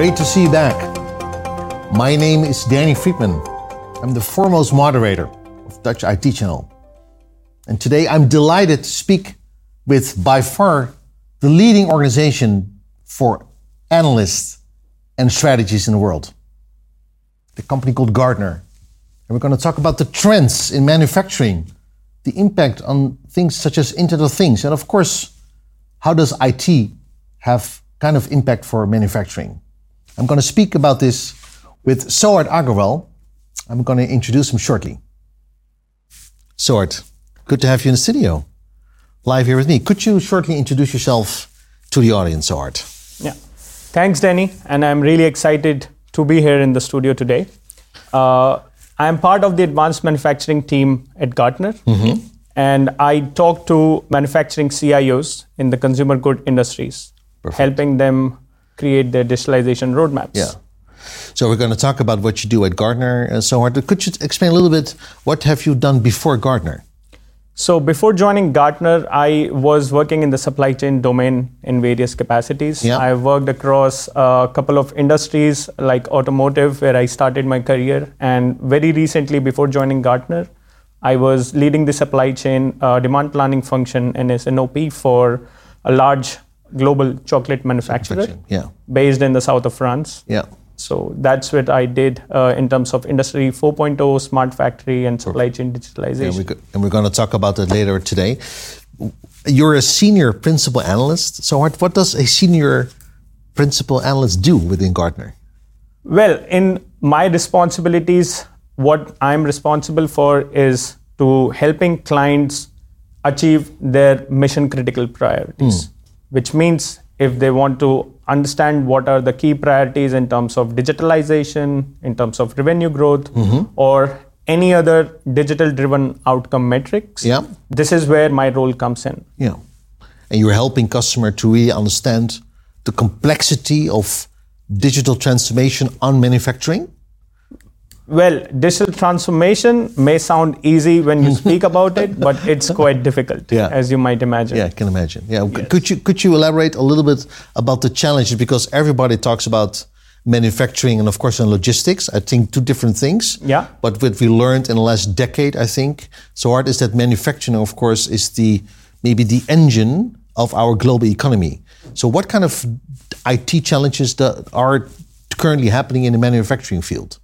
Great to see you back. My name is Danny Frietman. I'm the foremost moderator of Dutch IT Channel. And today I'm delighted to speak with by far the leading organization for analysts and strategies in the world. The company called Gartner. And we're going to talk about the trends in manufacturing, the impact on things such as Internet of Things, and of course, how does IT have kind of impact for manufacturing? I'm going to speak about this with Sohart Aggarwal. I'm going to introduce him shortly. Sohart, good to have you in the studio, live here with me. Could you shortly introduce yourself to the audience, Sohart? Yeah. Thanks, Danny. And I'm really excited to be here in the studio today. Uh, I'm part of the advanced manufacturing team at Gartner. Mm-hmm. And I talk to manufacturing CIOs in the consumer good industries, Perfect. helping them create their digitalization roadmaps. Yeah. So we're going to talk about what you do at Gartner. Uh, so, on. could you explain a little bit what have you done before Gartner? So before joining Gartner, I was working in the supply chain domain in various capacities. Yeah. I worked across a couple of industries like automotive, where I started my career, and very recently, before joining Gartner, I was leading the supply chain uh, demand planning function and S&OP for a large global chocolate manufacturer yeah. based in the south of France. Yeah. So that's what I did uh, in terms of Industry 4.0, smart factory, and supply chain digitalization. Yeah, we and we're going to talk about that later today. You're a senior principal analyst. So, what, what does a senior principal analyst do within Gartner? Well, in my responsibilities, what I'm responsible for is to helping clients achieve their mission critical priorities, mm. Which means if they want to understand what are the key priorities in terms of digitalization, in terms of revenue growth, mm-hmm. or any other digital driven outcome metrics, yeah. this is where my role comes in. Yeah. And you're helping customer to really understand the complexity of digital transformation on manufacturing? Well, digital transformation may sound easy when you speak about it, but it's quite difficult, yeah. as you might imagine. Yeah, I can imagine. Yeah, yes. could you could you elaborate a little bit about the challenges because everybody talks about manufacturing and of course and logistics. I think two different things. Yeah. But what we learned in the last decade, I think, Sohart is that manufacturing, of course, is the maybe the engine of our global economy. So, what kind of IT challenges that are currently happening in the manufacturing field?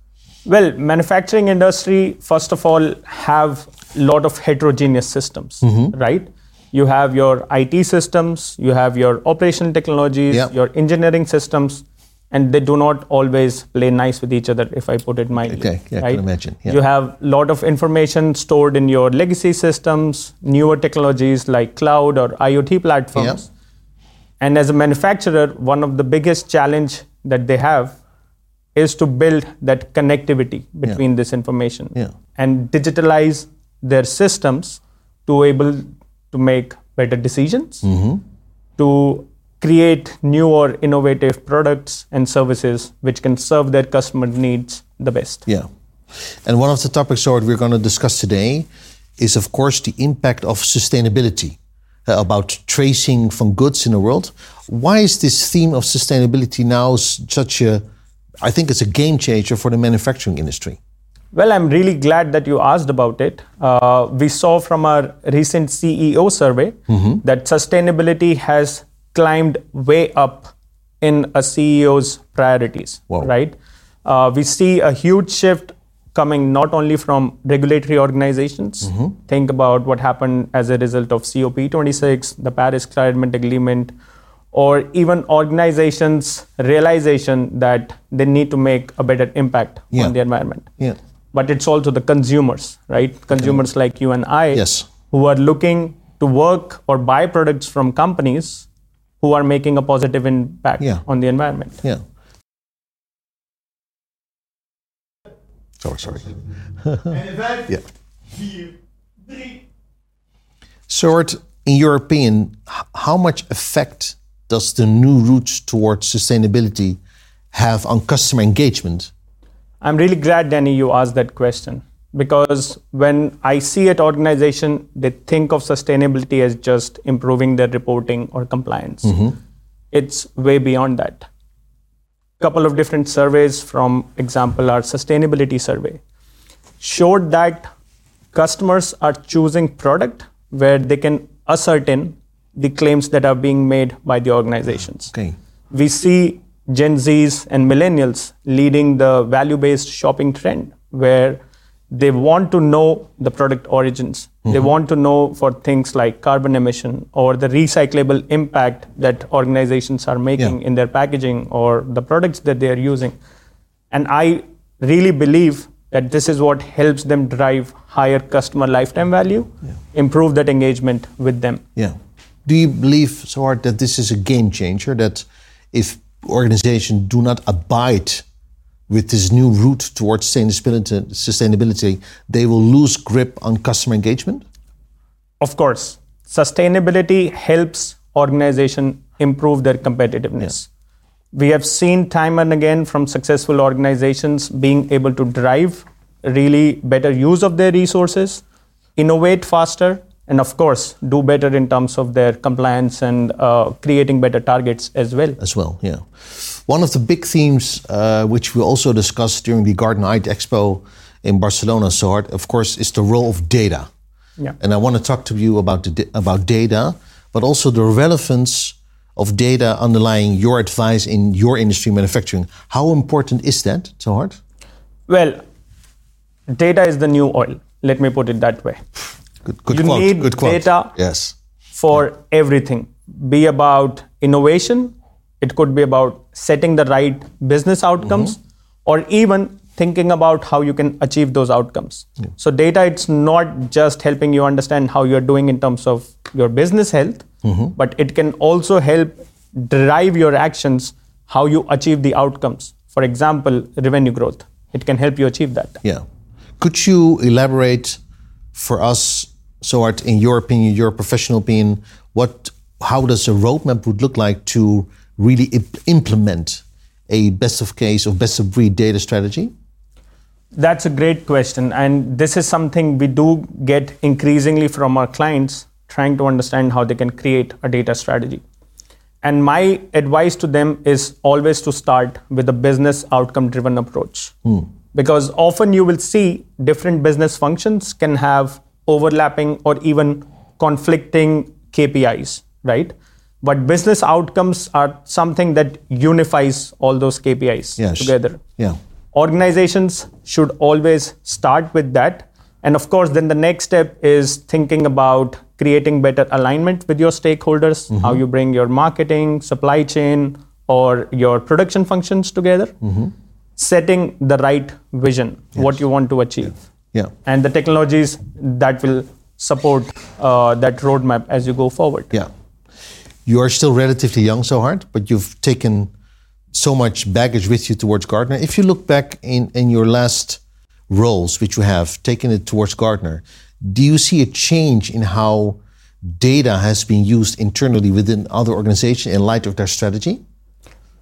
Well, manufacturing industry, first of all, have a lot of heterogeneous systems, mm-hmm. right? You have your IT systems, you have your operational technologies, your engineering systems, and they do not always play nice with each other, if I put it mildly. Okay, yeah, right? I can imagine. Yeah. You have a lot of information stored in your legacy systems, newer technologies like cloud or IoT platforms. And as a manufacturer, one of the biggest challenge that they have is to build that connectivity between yeah. this information yeah. and digitalize their systems to able to make better decisions mm-hmm. to create new or innovative products and services which can serve their customer needs the best yeah and one of the topics that we're going to discuss today is of course the impact of sustainability uh, about tracing from goods in the world why is this theme of sustainability now such a I think it's a game changer for the manufacturing industry. Well, I'm really glad that you asked about it. Uh, we saw from our recent CEO survey mm-hmm. that sustainability has climbed way up in a CEO's priorities, right? Uh, we see a huge shift coming not only from regulatory organizations. Mm-hmm. Think about what happened as a result of COP26, the Paris Climate Agreement, or even organizations realization that they need to make a better impact yeah. on the environment yeah. but it's also the consumers right consumers yeah. like you and i yes. who are looking to work or buy products from companies who are making a positive impact yeah. on the environment yeah sorry sorry yeah Sohart, in your opinion, how much effect does the new route towards sustainability have on customer engagement? I'm really glad, Danny, you asked that question because when I see at organization, they think of sustainability as just improving their reporting or compliance. Mm-hmm. It's way beyond that. A couple of different surveys from example our sustainability survey showed that customers are choosing product where they can ascertain the claims that are being made by the organizations. Okay. We see Gen Zs and millennials leading the value based shopping trend where they want to know the product origins. They mm-hmm. want to know for things like carbon emission or the recyclable impact that organizations are making Yeah. in their packaging or the products that they are using. And I really believe that this is what helps them drive higher customer lifetime value, improve that engagement with them. Yeah. Do you believe, Sohart, that this is a game changer? That if organizations do not abide with this new route towards sustainability, sustainability, they will lose grip on customer engagement? Of course, sustainability helps organization improve their competitiveness. We have seen time and again from successful organizations being able to drive really better use of their resources, innovate faster, and of course, do better in terms of their compliance and uh, creating better targets as well. as well. Yeah, one of the big themes uh, which we also discussed during the Gartner IT Expo in Barcelona, Sohart, of course, is the role of data. Yeah. And I want to talk to you about the, about data, but also the relevance of data underlying your advice in your industry, manufacturing. How important is that, Sohart? Well, data is the new oil. Let me put it that way. Good, good You quote. need good quote. data. Yes. for everything be about innovation it could be about setting the right business outcomes mm-hmm. or even thinking about how you can achieve those outcomes so data it's not just helping you understand how you're doing in terms of your business health mm-hmm. but it can also help drive your actions how you achieve the outcomes for example revenue growth it can help you achieve that Yeah. Could you elaborate for us, Sohart, in your opinion, your professional opinion, what, how does a roadmap would look like to really imp- implement a best of case or best of breed data strategy? That's a great question. And this is something we do get increasingly from our clients trying to understand how they can create a data strategy. And my advice to them is always to start with a business outcome driven approach. Hmm. Because often you will see different business functions can have overlapping or even conflicting KPIs, right? But business outcomes are something that unifies all those KPIs Yes. together. Yeah. organizations should always start with that. And of course then the next step is thinking about creating better alignment with your stakeholders mm-hmm. how you bring your marketing supply chain or your production functions together. Mm-hmm. Setting the right vision what you want to achieve Yeah. and the technologies that will support uh, that roadmap as you go forward Yeah. You are still relatively young, Sohart, but you've taken so much baggage with you towards Gartner If you look back in, in your last roles, which you have taken it towards Gartner do you see a change in how data has been used internally within other organizations in light of their strategy?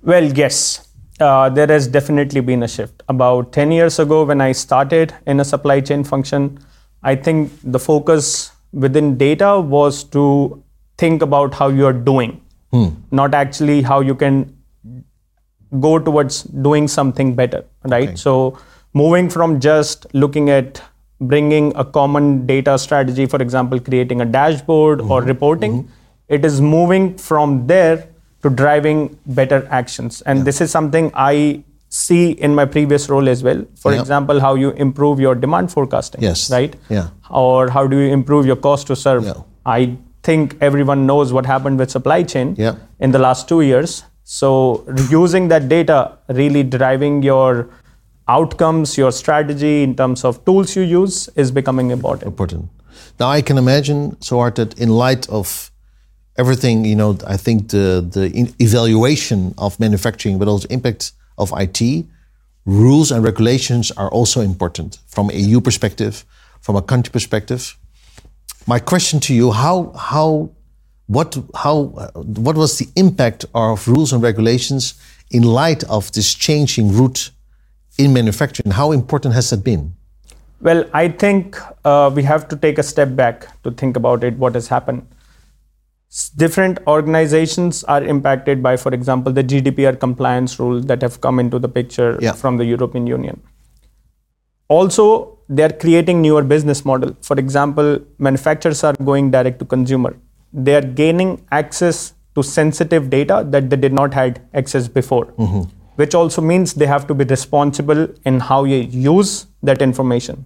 Well, yes. Uh, there has definitely been a shift. About 10 years ago, when I started in a supply chain function, I think the focus within data was to think about how you're doing, hmm. not actually how you can go towards doing something better, right? Okay. So, moving from just looking at bringing a common data strategy, for example, creating a dashboard or mm-hmm. reporting, mm-hmm. it is moving from there to driving better actions. And this is something I see in my previous role as well. For Yeah. example, how you improve your demand forecasting, Yes. right? Yeah. Or how do you improve your cost to serve? Yeah. I think everyone knows what happened with supply chain Yeah. in the last two years. So using that data, really driving your outcomes, your strategy in terms of tools you use is becoming important. important. Now I can imagine, Sohart, that in light of everything, you know, I think the the evaluation of manufacturing, but also impact of IT, rules and regulations are also important from a EU perspective, from a country perspective. My question to you: How how what how what was the impact of rules and regulations in light of this changing route in manufacturing? How important has that been? Well, I think uh, we have to take a step back to think about it, what has happened. Different organizations are impacted by, for example, the GDPR compliance rules that have come into the picture Yeah. from the European Union. Also, they are creating newer business model. For example, manufacturers are going direct to consumer. They are gaining access to sensitive data that they did not had access before, mm-hmm. which also means they have to be responsible in how you use that information.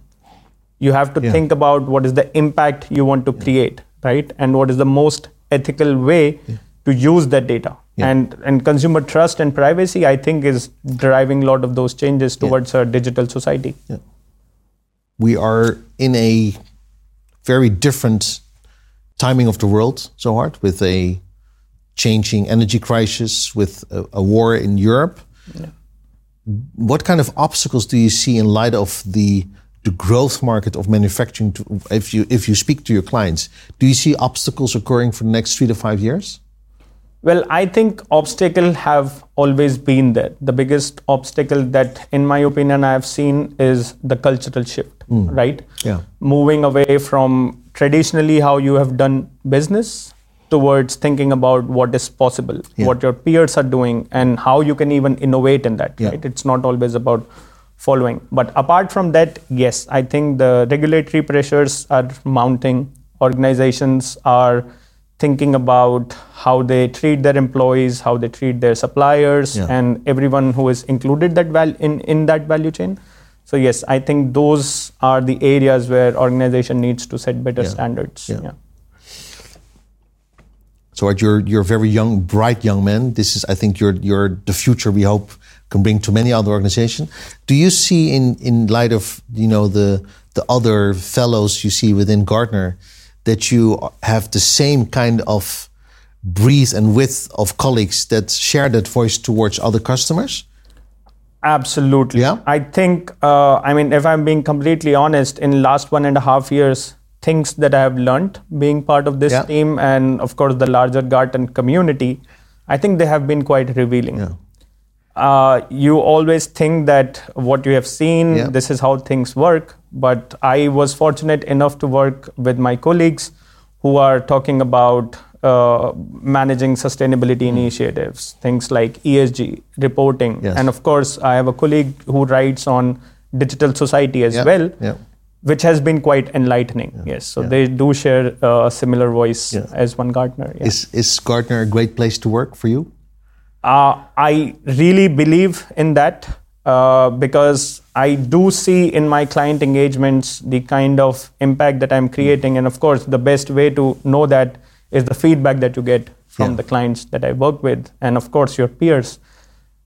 You have to Yeah. think about what is the impact you want to create, right? And what is the most ethical way to use that data. Yeah. And and consumer trust and privacy, I think, is driving a lot of those changes towards a digital society. we are in a very different timing of the world, Sohart, with a changing energy crisis, with a, a war in Europe. What kind of obstacles do you see in light of the the growth market of manufacturing? To, if you if you speak to your clients, do you see obstacles occurring for the next three to five years? Well, I think obstacles have always been there. The biggest obstacle that, in my opinion, I have seen is the cultural shift, hmm. right? Yeah. Moving away from traditionally how you have done business towards thinking about what is possible, Yeah. what your peers are doing, and how you can even innovate in that, Yeah. right? It's not always about following. But apart from that, yes, I think the regulatory pressures are mounting. Organizations are thinking about how they treat their employees, how they treat their suppliers, Yeah. and everyone who is included that val- in, in that value chain. So yes, I think those are the areas where organization needs to set better Yeah. standards. Yeah. Sohart, you're you're very young, bright young man. This is, I think, you're you're the future we hope can bring to many other organizations. Do you see in in light of you know the the other fellows you see within Gartner that you have the same kind of breadth and width of colleagues that share that voice towards other customers? Absolutely. Yeah? I think, uh, I mean, if I'm being completely honest, in last one and a half years, things that I have learned being part of this Yeah. team and of course the larger Gartner community, I think they have been quite revealing. Yeah. Uh, you always think that what you have seen, Yeah. this is how things work. But I was fortunate enough to work with my colleagues who are talking about uh, managing sustainability Hmm. initiatives, things like ESG, reporting. Yes. And of course, I have a colleague who writes on digital society as Yeah, well, yeah. which has been quite enlightening. Yes. So they do share uh, a similar voice as one Gartner. Yeah. Is is Gartner a great place to work for you? Uh, I really believe in that uh, because I do see in my client engagements the kind of impact that I'm creating. And of course, the best way to know that is the feedback that you get from Yeah. the clients that I work with, and of course, your peers.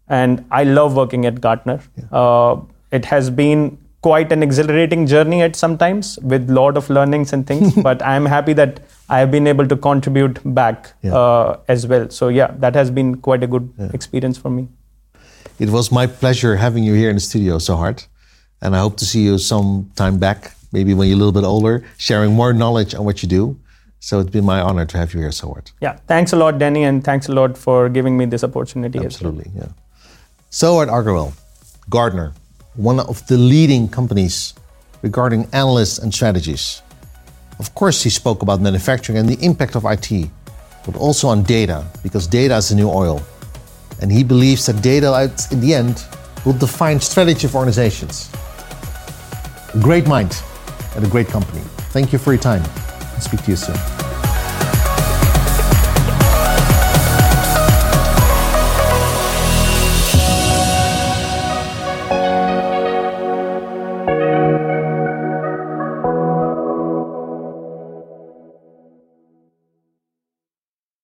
And I love working at Gartner. Uh, it has been quite an exhilarating journey at sometimes with lot of learnings and things, but I'm happy that I have been able to contribute back Yeah. uh, as well. So yeah, that has been quite a good experience for me. It was my pleasure having you here in the studio, Sohart. And I hope to see you some time back, maybe when you're a little bit older, sharing more knowledge on what you do. So it's been my honor to have you here, Sohart. Yeah, thanks a lot, Danny, and thanks a lot for giving me this opportunity. as well. Absolutely, yeah. Sohart Agarwal, Gartner, one of the leading companies regarding analysts and strategies. Of course, he spoke about manufacturing and the impact of IT, but also on data, because data is the new oil. And he believes that data, at- in the end, will define strategy of organizations. A great mind and a great company. Thank you for your time. I'll speak to you soon.